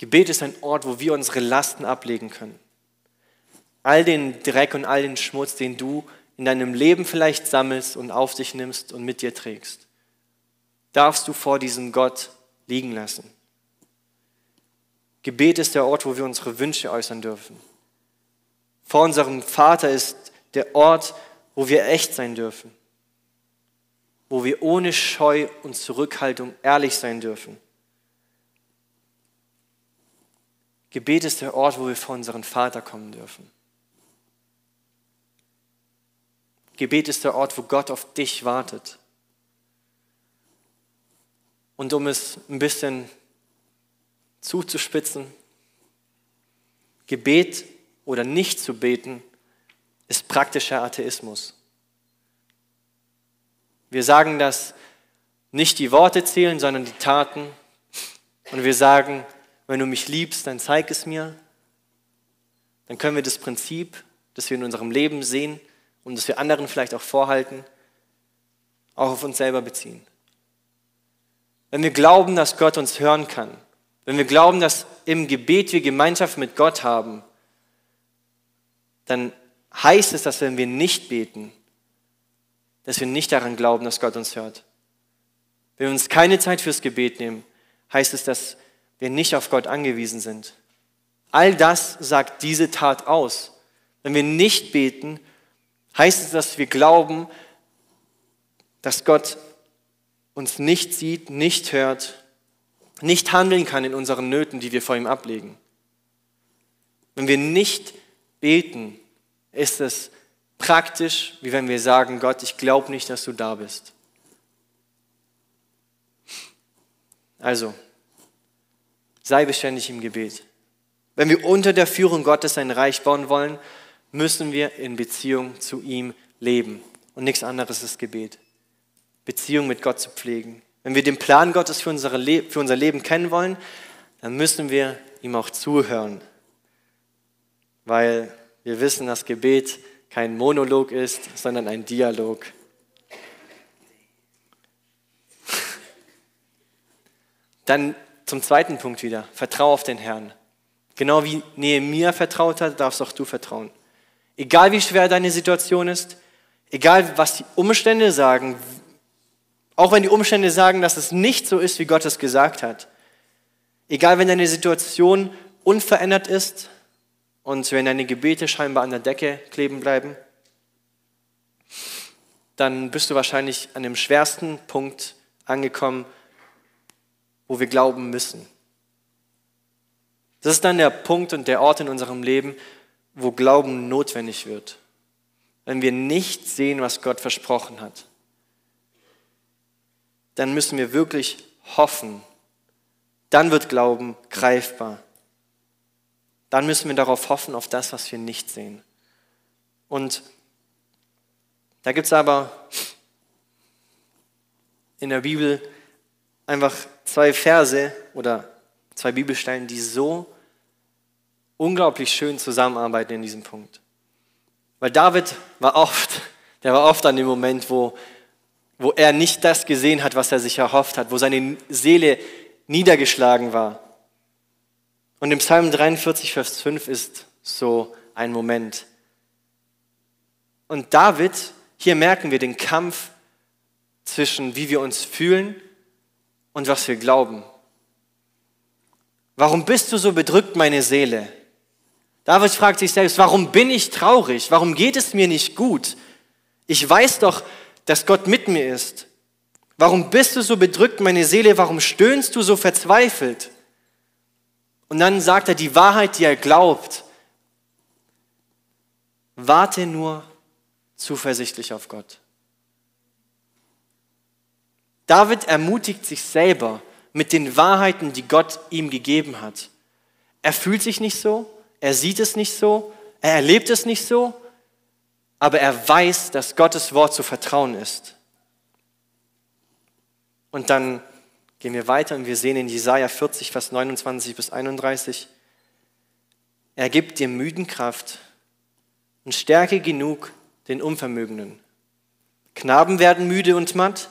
Gebet ist ein Ort, wo wir unsere Lasten ablegen können. All den Dreck und all den Schmutz, den du in deinem Leben vielleicht sammelst und auf dich nimmst und mit dir trägst, darfst du vor diesem Gott liegen lassen. Gebet ist der Ort, wo wir unsere Wünsche äußern dürfen vor unserem Vater ist der Ort, wo wir echt sein dürfen, wo wir ohne Scheu und Zurückhaltung ehrlich sein dürfen. Gebet ist der Ort, wo wir vor unseren Vater kommen dürfen. Gebet ist der Ort, wo Gott auf dich wartet. Und um es ein bisschen zuzuspitzen, Gebet oder nicht zu beten, ist praktischer Atheismus. Wir sagen, dass nicht die Worte zählen, sondern die Taten. Und wir sagen, wenn du mich liebst, dann zeig es mir. Dann können wir das Prinzip, das wir in unserem Leben sehen und das wir anderen vielleicht auch vorhalten, auch auf uns selber beziehen. Wenn wir glauben, dass Gott uns hören kann, wenn wir glauben, dass im Gebet wir Gemeinschaft mit Gott haben, dann heißt es, dass wenn wir nicht beten, dass wir nicht daran glauben, dass Gott uns hört. Wenn wir uns keine Zeit fürs Gebet nehmen, heißt es, dass wir nicht auf Gott angewiesen sind. All das sagt diese Tat aus. Wenn wir nicht beten, heißt es, dass wir glauben, dass Gott uns nicht sieht, nicht hört, nicht handeln kann in unseren Nöten, die wir vor ihm ablegen. Wenn wir nicht beten, ist es praktisch, wie wenn wir sagen, Gott, ich glaube nicht, dass du da bist. Also, sei beständig im Gebet. Wenn wir unter der Führung Gottes ein Reich bauen wollen, müssen wir in Beziehung zu ihm leben. Und nichts anderes ist Gebet. Beziehung mit Gott zu pflegen. Wenn wir den Plan Gottes für, unsere Le für unser Leben kennen wollen, dann müssen wir ihm auch zuhören. Weil wir wissen, dass Gebet kein Monolog ist, sondern ein Dialog. Dann zum zweiten Punkt wieder. Vertrau auf den Herrn. Genau wie Nehemiah vertraut hat, darfst auch du vertrauen. Egal wie schwer deine Situation ist, egal was die Umstände sagen, auch wenn die Umstände sagen, dass es nicht so ist, wie Gott es gesagt hat, egal wenn deine Situation unverändert ist, und wenn deine Gebete scheinbar an der Decke kleben bleiben, dann bist du wahrscheinlich an dem schwersten Punkt angekommen, wo wir glauben müssen. Das ist dann der Punkt und der Ort in unserem Leben, wo Glauben notwendig wird. Wenn wir nicht sehen, was Gott versprochen hat, dann müssen wir wirklich hoffen. Dann wird Glauben greifbar. Dann müssen wir darauf hoffen, auf das, was wir nicht sehen. Und da gibt es aber in der Bibel einfach zwei Verse oder zwei Bibelstellen, die so unglaublich schön zusammenarbeiten in diesem Punkt. Weil David war oft, der war oft an dem Moment, wo, wo er nicht das gesehen hat, was er sich erhofft hat, wo seine Seele niedergeschlagen war. Und im Psalm 43, Vers 5 ist so ein Moment. Und David, hier merken wir den Kampf zwischen wie wir uns fühlen und was wir glauben. Warum bist du so bedrückt, meine Seele? David fragt sich selbst, warum bin ich traurig? Warum geht es mir nicht gut? Ich weiß doch, dass Gott mit mir ist. Warum bist du so bedrückt, meine Seele? Warum stöhnst du so verzweifelt? Und dann sagt er die Wahrheit, die er glaubt. Warte nur zuversichtlich auf Gott. David ermutigt sich selber mit den Wahrheiten, die Gott ihm gegeben hat. Er fühlt sich nicht so, er sieht es nicht so, er erlebt es nicht so, aber er weiß, dass Gottes Wort zu vertrauen ist. Und dann gehen wir weiter und wir sehen in Jesaja 40, Vers 29 bis 31, er gibt dem Müden Kraft und Stärke genug den Unvermögenden. Knaben werden müde und matt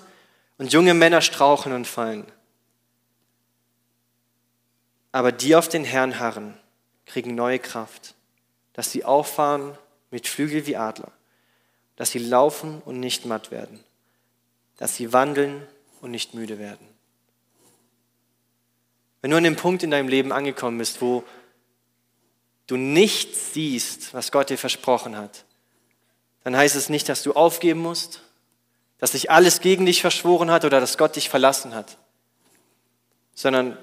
und junge Männer strauchen und fallen. Aber die auf den Herrn harren, kriegen neue Kraft, dass sie auffahren mit Flügel wie Adler, dass sie laufen und nicht matt werden, dass sie wandeln und nicht müde werden. Wenn du an dem Punkt in deinem Leben angekommen bist, wo du nicht siehst, was Gott dir versprochen hat, dann heißt es nicht, dass du aufgeben musst, dass sich alles gegen dich verschworen hat oder dass Gott dich verlassen hat, sondern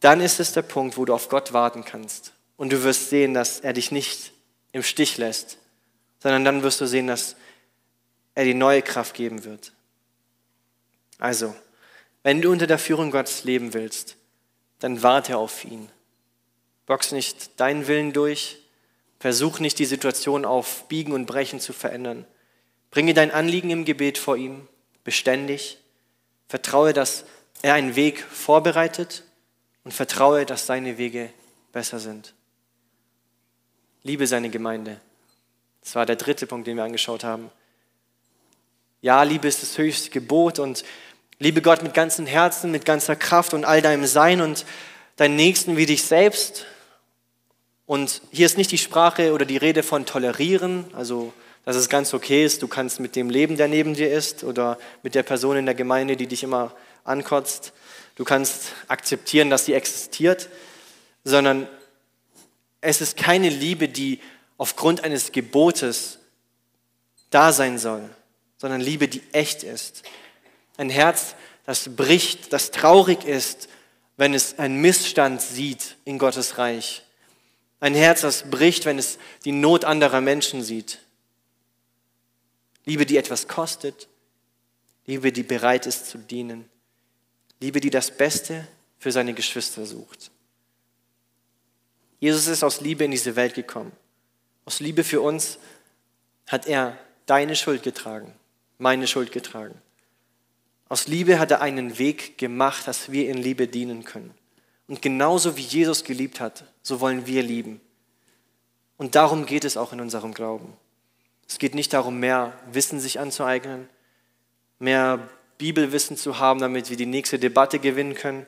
dann ist es der Punkt, wo du auf Gott warten kannst. Und du wirst sehen, dass er dich nicht im Stich lässt, sondern dann wirst du sehen, dass er dir neue Kraft geben wird. Also, wenn du unter der Führung Gottes leben willst, dann warte auf ihn. Box nicht deinen Willen durch, versuch nicht die Situation auf Biegen und Brechen zu verändern. Bringe dein Anliegen im Gebet vor ihm, beständig. Vertraue, dass er einen Weg vorbereitet und vertraue, dass seine Wege besser sind. Liebe seine Gemeinde. Das war der dritte Punkt, den wir angeschaut haben. Ja, Liebe ist das höchste Gebot und liebe Gott mit ganzem Herzen, mit ganzer Kraft und all deinem Sein und deinen Nächsten wie dich selbst. Und hier ist nicht die Sprache oder die Rede von tolerieren, also dass es ganz okay ist, du kannst mit dem leben, der neben dir ist oder mit der Person in der Gemeinde, die dich immer ankotzt, du kannst akzeptieren, dass sie existiert, sondern es ist keine Liebe, die aufgrund eines Gebotes da sein soll, sondern Liebe, die echt ist. Ein Herz, das bricht, das traurig ist, wenn es einen Missstand sieht in Gottes Reich. Ein Herz, das bricht, wenn es die Not anderer Menschen sieht. Liebe, die etwas kostet. Liebe, die bereit ist zu dienen. Liebe, die das Beste für seine Geschwister sucht. Jesus ist aus Liebe in diese Welt gekommen. Aus Liebe für uns hat er deine Schuld getragen, meine Schuld getragen. Aus Liebe hat er einen Weg gemacht, dass wir in Liebe dienen können. Und genauso wie Jesus geliebt hat, so wollen wir lieben. Und darum geht es auch in unserem Glauben. Es geht nicht darum, mehr Wissen sich anzueignen, mehr Bibelwissen zu haben, damit wir die nächste Debatte gewinnen können,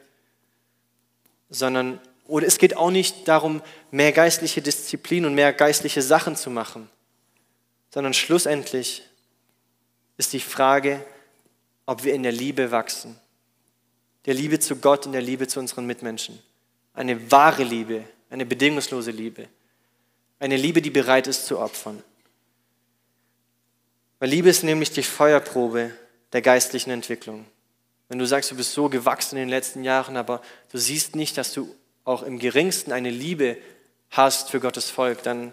sondern oder es geht auch nicht darum, mehr geistliche Disziplin und mehr geistliche Sachen zu machen, sondern schlussendlich ist die Frage, ob wir in der Liebe wachsen. Der Liebe zu Gott und der Liebe zu unseren Mitmenschen. Eine wahre Liebe, Eine bedingungslose Liebe. Eine Liebe, die bereit ist zu opfern. Weil Liebe ist nämlich die Feuerprobe der geistlichen Entwicklung. Wenn du sagst, du bist so gewachsen in den letzten Jahren, aber du siehst nicht, dass du auch im geringsten eine Liebe hast für Gottes Volk, dann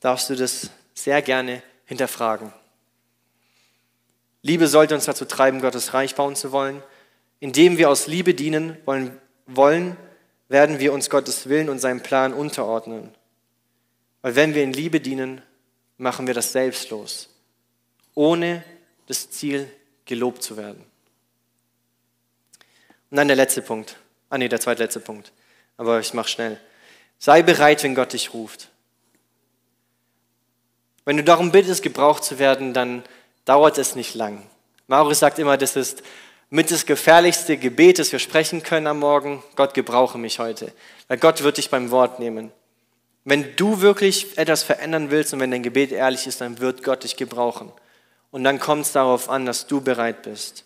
darfst du das sehr gerne hinterfragen. Liebe sollte uns dazu treiben, Gottes Reich bauen zu wollen. Indem wir aus Liebe dienen wollen, wollen werden wir uns Gottes Willen und seinem Plan unterordnen. Weil wenn wir in Liebe dienen, machen wir das selbstlos, ohne das Ziel gelobt zu werden. Und dann der letzte Punkt. Ah nee, der zweitletzte Punkt. Aber ich mache schnell. Sei bereit, wenn Gott dich ruft. Wenn du darum bittest, gebraucht zu werden, dann dauert es nicht lang. Maurice sagt immer, das ist mit das gefährlichste Gebet, das wir sprechen können am Morgen. Gott gebrauche mich heute. Weil Gott wird dich beim Wort nehmen. Wenn du wirklich etwas verändern willst und wenn dein Gebet ehrlich ist, dann wird Gott dich gebrauchen. Und dann kommt es darauf an, dass du bereit bist.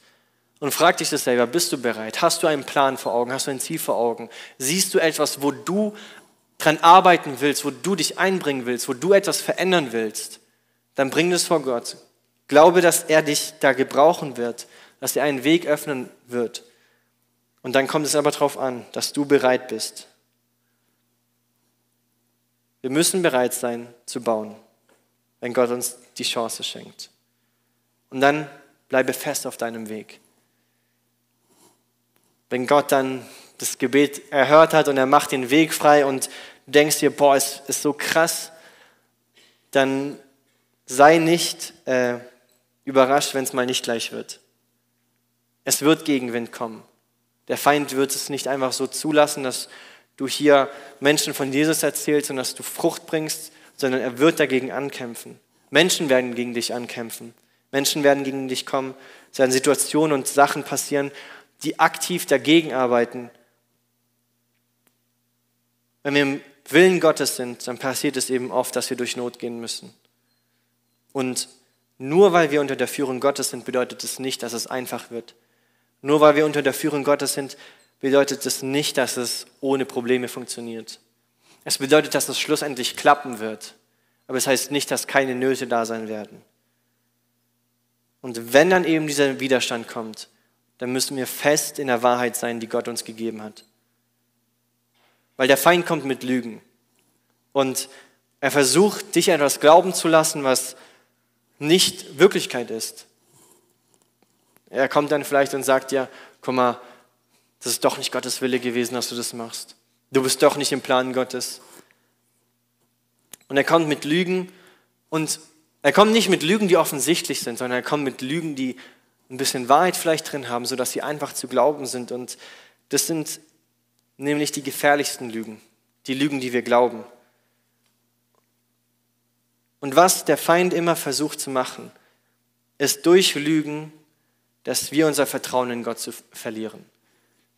Und frag dich das selber, bist du bereit? Hast du einen Plan vor Augen? Hast du ein Ziel vor Augen? Siehst du etwas, wo du dran arbeiten willst, wo du dich einbringen willst, wo du etwas verändern willst? Dann bring das vor Gott. Glaube, dass er dich da gebrauchen wird, dass er einen Weg öffnen wird. Und dann kommt es aber darauf an, dass du bereit bist. Wir müssen bereit sein zu bauen, wenn Gott uns die Chance schenkt. Und dann bleibe fest auf deinem Weg. Wenn Gott dann das Gebet erhört hat und er macht den Weg frei und du denkst dir, boah, es ist so krass, dann sei nicht äh, überrascht, wenn es mal nicht gleich wird. Es wird Gegenwind kommen. Der Feind wird es nicht einfach so zulassen, dass du hier Menschen von Jesus erzählst und dass du Frucht bringst, sondern er wird dagegen ankämpfen. Menschen werden gegen dich ankämpfen. Menschen werden gegen dich kommen. Es werden Situationen und Sachen passieren, die aktiv dagegen arbeiten. Wenn wir im Willen Gottes sind, dann passiert es eben oft, dass wir durch Not gehen müssen. Und nur weil wir unter der Führung Gottes sind, bedeutet es nicht, dass es einfach wird. Nur weil wir unter der Führung Gottes sind, bedeutet es nicht, dass es ohne Probleme funktioniert. Es bedeutet, dass es schlussendlich klappen wird. Aber es heißt nicht, dass keine Nöte da sein werden. Und wenn dann eben dieser Widerstand kommt, dann müssen wir fest in der Wahrheit sein, die Gott uns gegeben hat. Weil der Feind kommt mit Lügen. Und er versucht, dich etwas glauben zu lassen, was nicht Wirklichkeit ist. Er kommt dann vielleicht und sagt ja, guck mal, das ist doch nicht Gottes Wille gewesen, dass du das machst. Du bist doch nicht im Plan Gottes. Und er kommt mit Lügen und er kommt nicht mit Lügen, die offensichtlich sind, sondern er kommt mit Lügen, die ein bisschen Wahrheit vielleicht drin haben, sodass sie einfach zu glauben sind. Und das sind nämlich die gefährlichsten Lügen, die Lügen, die wir glauben. Und was der Feind immer versucht zu machen, ist durch Lügen, dass wir unser Vertrauen in Gott zu verlieren.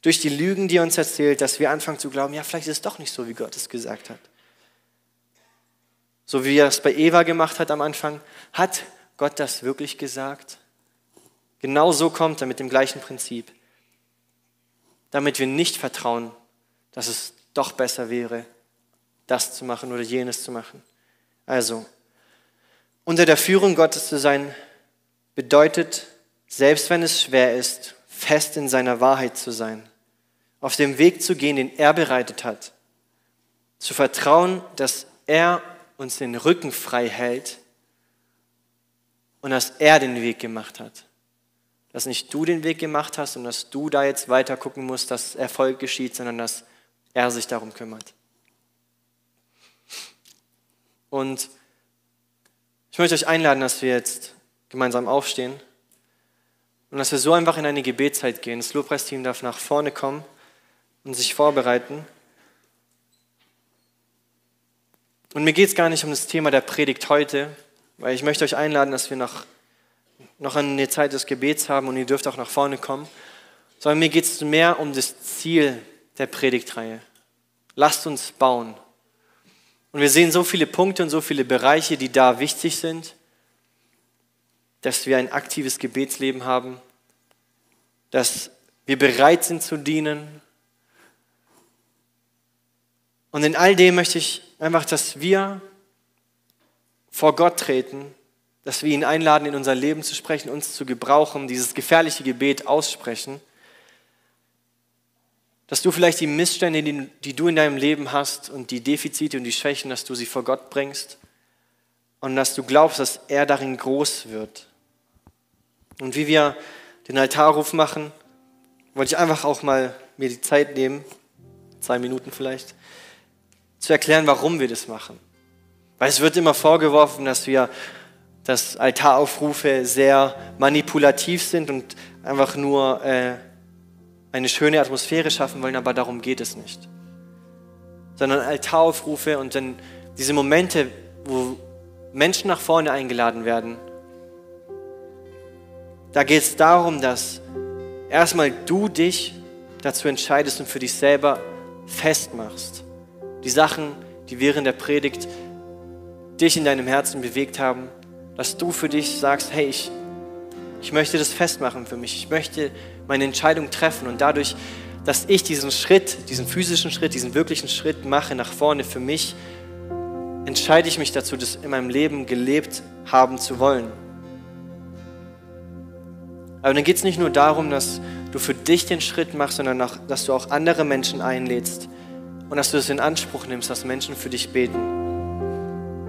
Durch die Lügen, die er uns erzählt, dass wir anfangen zu glauben, ja, vielleicht ist es doch nicht so, wie Gott es gesagt hat. So wie er es bei Eva gemacht hat am Anfang. Hat Gott das wirklich gesagt? Genau so kommt er mit dem gleichen Prinzip. Damit wir nicht vertrauen, dass es doch besser wäre, das zu machen oder jenes zu machen. Also, unter der Führung Gottes zu sein, bedeutet, selbst wenn es schwer ist, fest in seiner Wahrheit zu sein, auf dem Weg zu gehen, den er bereitet hat, zu vertrauen, dass er uns den Rücken frei hält und dass er den Weg gemacht hat dass nicht du den Weg gemacht hast und dass du da jetzt weiter gucken musst, dass Erfolg geschieht, sondern dass er sich darum kümmert. Und ich möchte euch einladen, dass wir jetzt gemeinsam aufstehen und dass wir so einfach in eine Gebetszeit gehen. Das Lobpreisteam darf nach vorne kommen und sich vorbereiten. Und mir geht es gar nicht um das Thema der Predigt heute, weil ich möchte euch einladen, dass wir nach noch eine Zeit des Gebets haben und ihr dürft auch nach vorne kommen, sondern mir geht es mehr um das Ziel der Predigtreihe. Lasst uns bauen. Und wir sehen so viele Punkte und so viele Bereiche, die da wichtig sind, dass wir ein aktives Gebetsleben haben, dass wir bereit sind zu dienen, Und in all dem möchte ich einfach, dass wir vor Gott treten, dass wir ihn einladen, in unser Leben zu sprechen, uns zu gebrauchen, dieses gefährliche Gebet aussprechen. Dass du vielleicht die Missstände, die, du in deinem Leben hast und die Defizite und die Schwächen, dass du sie vor Gott bringst und dass du glaubst, dass er darin groß wird. Und wie wir den Altarruf machen, wollte ich einfach auch mal mir die Zeit nehmen, zwei Minuten vielleicht, zu erklären, warum wir das machen. Weil es wird immer vorgeworfen, dass wir, dass Altaraufrufe sehr manipulativ sind und einfach nur äh, eine schöne Atmosphäre schaffen wollen, aber darum geht es nicht. Sondern Altaraufrufe und dann diese Momente, wo Menschen nach vorne eingeladen werden, da geht es darum, dass erstmal du dich dazu entscheidest und für dich selber festmachst. Die Sachen, die während der Predigt dich in deinem Herzen bewegt haben, dass du für dich sagst, hey, ich, ich möchte das festmachen für mich. Ich möchte meine Entscheidung treffen und dadurch, dass ich diesen Schritt, diesen physischen Schritt, diesen wirklichen Schritt mache nach vorne für mich, entscheide ich mich dazu, das in meinem Leben gelebt haben zu wollen. Aber dann geht es nicht nur darum, dass du für dich den Schritt machst, sondern auch, dass du auch andere Menschen einlädst und dass du es in Anspruch nimmst, dass Menschen für dich beten.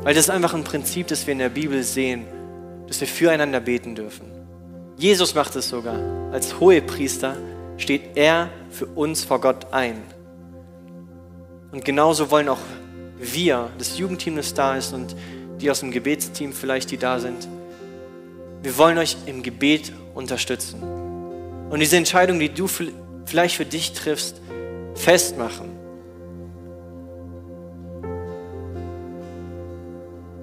Weil das ist einfach ein Prinzip, das wir in der Bibel sehen, dass wir füreinander beten dürfen. Jesus macht es sogar. Als Hohepriester steht er für uns vor Gott ein. Und genauso wollen auch wir, das Jugendteam, das da ist und die aus dem Gebetsteam vielleicht, die da sind, wir wollen euch im Gebet unterstützen. Und diese Entscheidung, die du vielleicht für dich triffst, festmachen.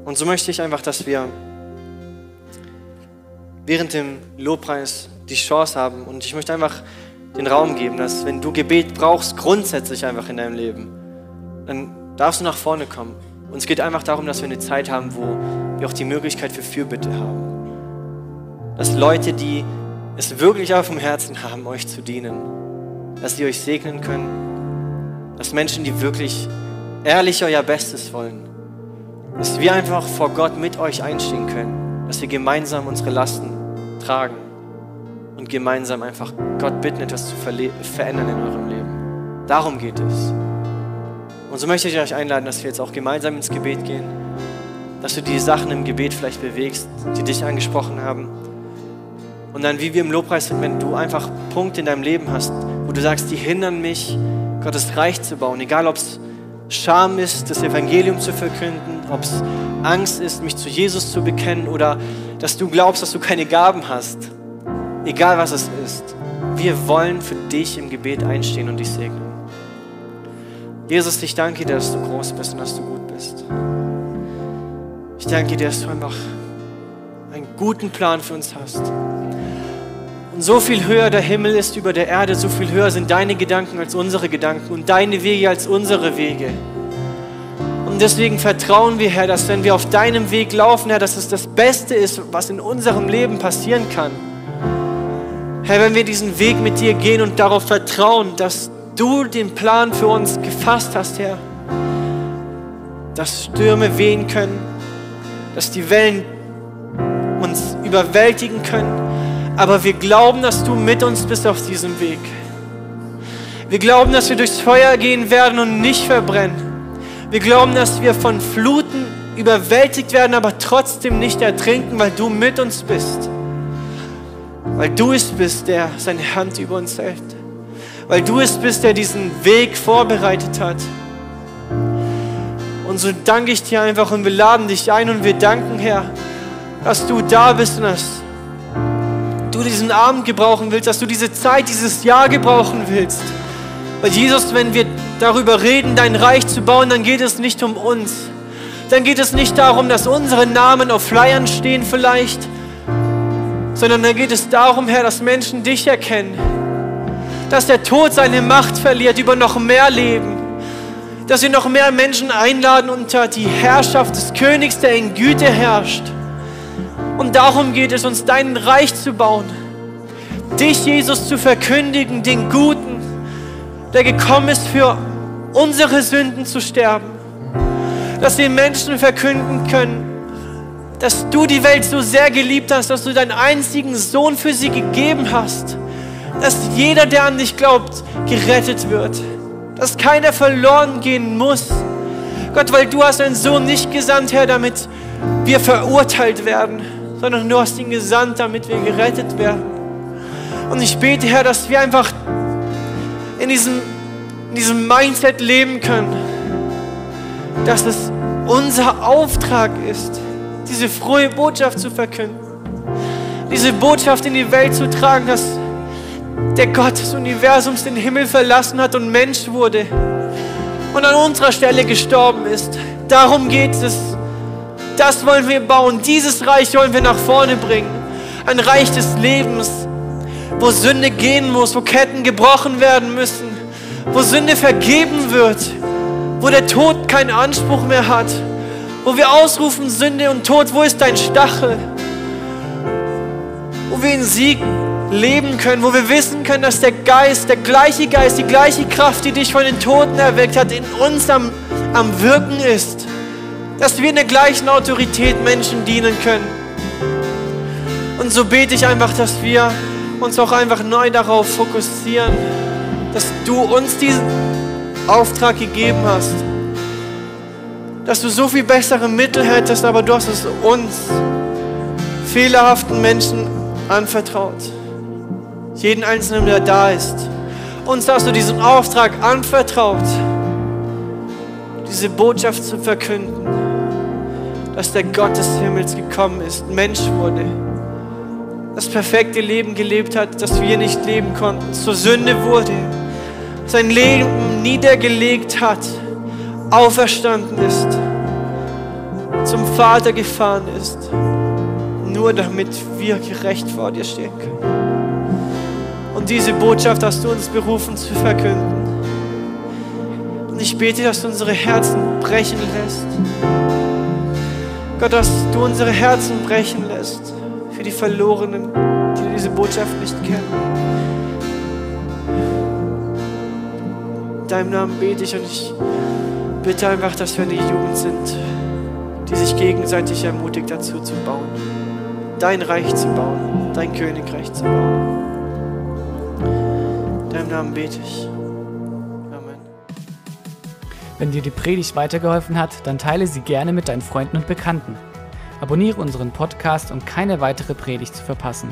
Und so möchte ich einfach, dass wir während dem Lobpreis die Chance haben. Und ich möchte einfach den Raum geben, dass wenn du Gebet brauchst, grundsätzlich einfach in deinem Leben, dann darfst du nach vorne kommen. Und es geht einfach darum, dass wir eine Zeit haben, wo wir auch die Möglichkeit für Fürbitte haben. Dass Leute, die es wirklich auf dem Herzen haben, euch zu dienen, dass sie euch segnen können, dass Menschen, die wirklich ehrlich euer Bestes wollen, dass wir einfach vor Gott mit euch einstehen können, dass wir gemeinsam unsere Lasten tragen und gemeinsam einfach Gott bitten, etwas zu verändern in eurem Leben. Darum geht es. Und so möchte ich euch einladen, dass wir jetzt auch gemeinsam ins Gebet gehen, dass du die Sachen im Gebet vielleicht bewegst, die dich angesprochen haben. Und dann, wie wir im Lobpreis sind, wenn du einfach Punkte in deinem Leben hast, wo du sagst, die hindern mich, Gottes Reich zu bauen, egal ob es Scham ist, das Evangelium zu verkünden, ob es Angst ist, mich zu Jesus zu bekennen oder dass du glaubst, dass du keine Gaben hast. Egal was es ist. Wir wollen für dich im Gebet einstehen und dich segnen. Jesus, ich danke dir, dass du groß bist und dass du gut bist. Ich danke dir, dass du einfach einen guten Plan für uns hast. Und so viel höher der Himmel ist über der Erde, so viel höher sind deine Gedanken als unsere Gedanken und deine Wege als unsere Wege. Und deswegen vertrauen wir, Herr, dass wenn wir auf deinem Weg laufen, Herr, dass es das Beste ist, was in unserem Leben passieren kann. Herr, wenn wir diesen Weg mit dir gehen und darauf vertrauen, dass du den Plan für uns gefasst hast, Herr, dass Stürme wehen können, dass die Wellen uns überwältigen können, aber wir glauben, dass du mit uns bist auf diesem Weg. Wir glauben, dass wir durchs Feuer gehen werden und nicht verbrennen. Wir glauben, dass wir von Fluten überwältigt werden, aber trotzdem nicht ertrinken, weil du mit uns bist. Weil du es bist, der seine Hand über uns hält. Weil du es bist, der diesen Weg vorbereitet hat. Und so danke ich dir einfach und wir laden dich ein und wir danken, Herr, dass du da bist und dass du diesen Abend gebrauchen willst, dass du diese Zeit, dieses Jahr gebrauchen willst. Weil Jesus, wenn wir darüber reden, dein Reich zu bauen, dann geht es nicht um uns. Dann geht es nicht darum, dass unsere Namen auf Flyern stehen vielleicht, sondern dann geht es darum, Herr, dass Menschen dich erkennen. Dass der Tod seine Macht verliert über noch mehr Leben. Dass wir noch mehr Menschen einladen unter die Herrschaft des Königs, der in Güte herrscht. Und darum geht es uns, dein Reich zu bauen. Dich, Jesus, zu verkündigen, den Guten, der gekommen ist für unsere Sünden zu sterben. Dass wir Menschen verkünden können, dass du die Welt so sehr geliebt hast, dass du deinen einzigen Sohn für sie gegeben hast. Dass jeder, der an dich glaubt, gerettet wird. Dass keiner verloren gehen muss. Gott, weil du hast deinen Sohn nicht gesandt, Herr, damit wir verurteilt werden, sondern du hast ihn gesandt, damit wir gerettet werden. Und ich bete, Herr, dass wir einfach in diesem, in diesem Mindset leben können, dass es unser Auftrag ist, diese frohe Botschaft zu verkünden, diese Botschaft in die Welt zu tragen, dass der Gott des Universums den Himmel verlassen hat und Mensch wurde und an unserer Stelle gestorben ist. Darum geht es. Das wollen wir bauen. Dieses Reich wollen wir nach vorne bringen. Ein Reich des Lebens, wo Sünde gehen muss, wo Ketten gebrochen werden müssen, wo Sünde vergeben wird, wo der Tod keinen Anspruch mehr hat, wo wir ausrufen, Sünde und Tod, wo ist dein Stachel? Wo wir in Sieg leben können, wo wir wissen können, dass der Geist, der gleiche Geist, die gleiche Kraft, die dich von den Toten erweckt hat, in uns am, am Wirken ist. Dass wir in der gleichen Autorität Menschen dienen können. Und so bete ich einfach, dass wir uns auch einfach neu darauf fokussieren, dass du uns diesen Auftrag gegeben hast. Dass du so viel bessere Mittel hättest, aber du hast es uns, fehlerhaften Menschen, anvertraut. Jeden Einzelnen, der da ist. Uns hast du diesen Auftrag anvertraut, diese Botschaft zu verkünden, dass der Gott des Himmels gekommen ist, Mensch wurde das perfekte Leben gelebt hat, das wir nicht leben konnten, zur Sünde wurde, sein Leben niedergelegt hat, auferstanden ist, zum Vater gefahren ist, nur damit wir gerecht vor dir stehen können. Und diese Botschaft hast du uns berufen zu verkünden. Und ich bete, dass du unsere Herzen brechen lässt. Gott, dass du unsere Herzen brechen lässt die Verlorenen, die diese Botschaft nicht kennen. In deinem Namen bete ich und ich bitte einfach, dass wir eine Jugend sind, die sich gegenseitig ermutigt dazu zu bauen, dein Reich zu bauen, dein Königreich zu bauen. In deinem Namen bete ich. Amen. Wenn dir die Predigt weitergeholfen hat, dann teile sie gerne mit deinen Freunden und Bekannten. Abonniere unseren Podcast, um keine weitere Predigt zu verpassen.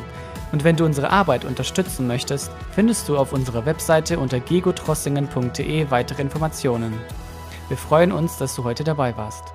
Und wenn du unsere Arbeit unterstützen möchtest, findest du auf unserer Webseite unter gegotrossingen.de weitere Informationen. Wir freuen uns, dass du heute dabei warst.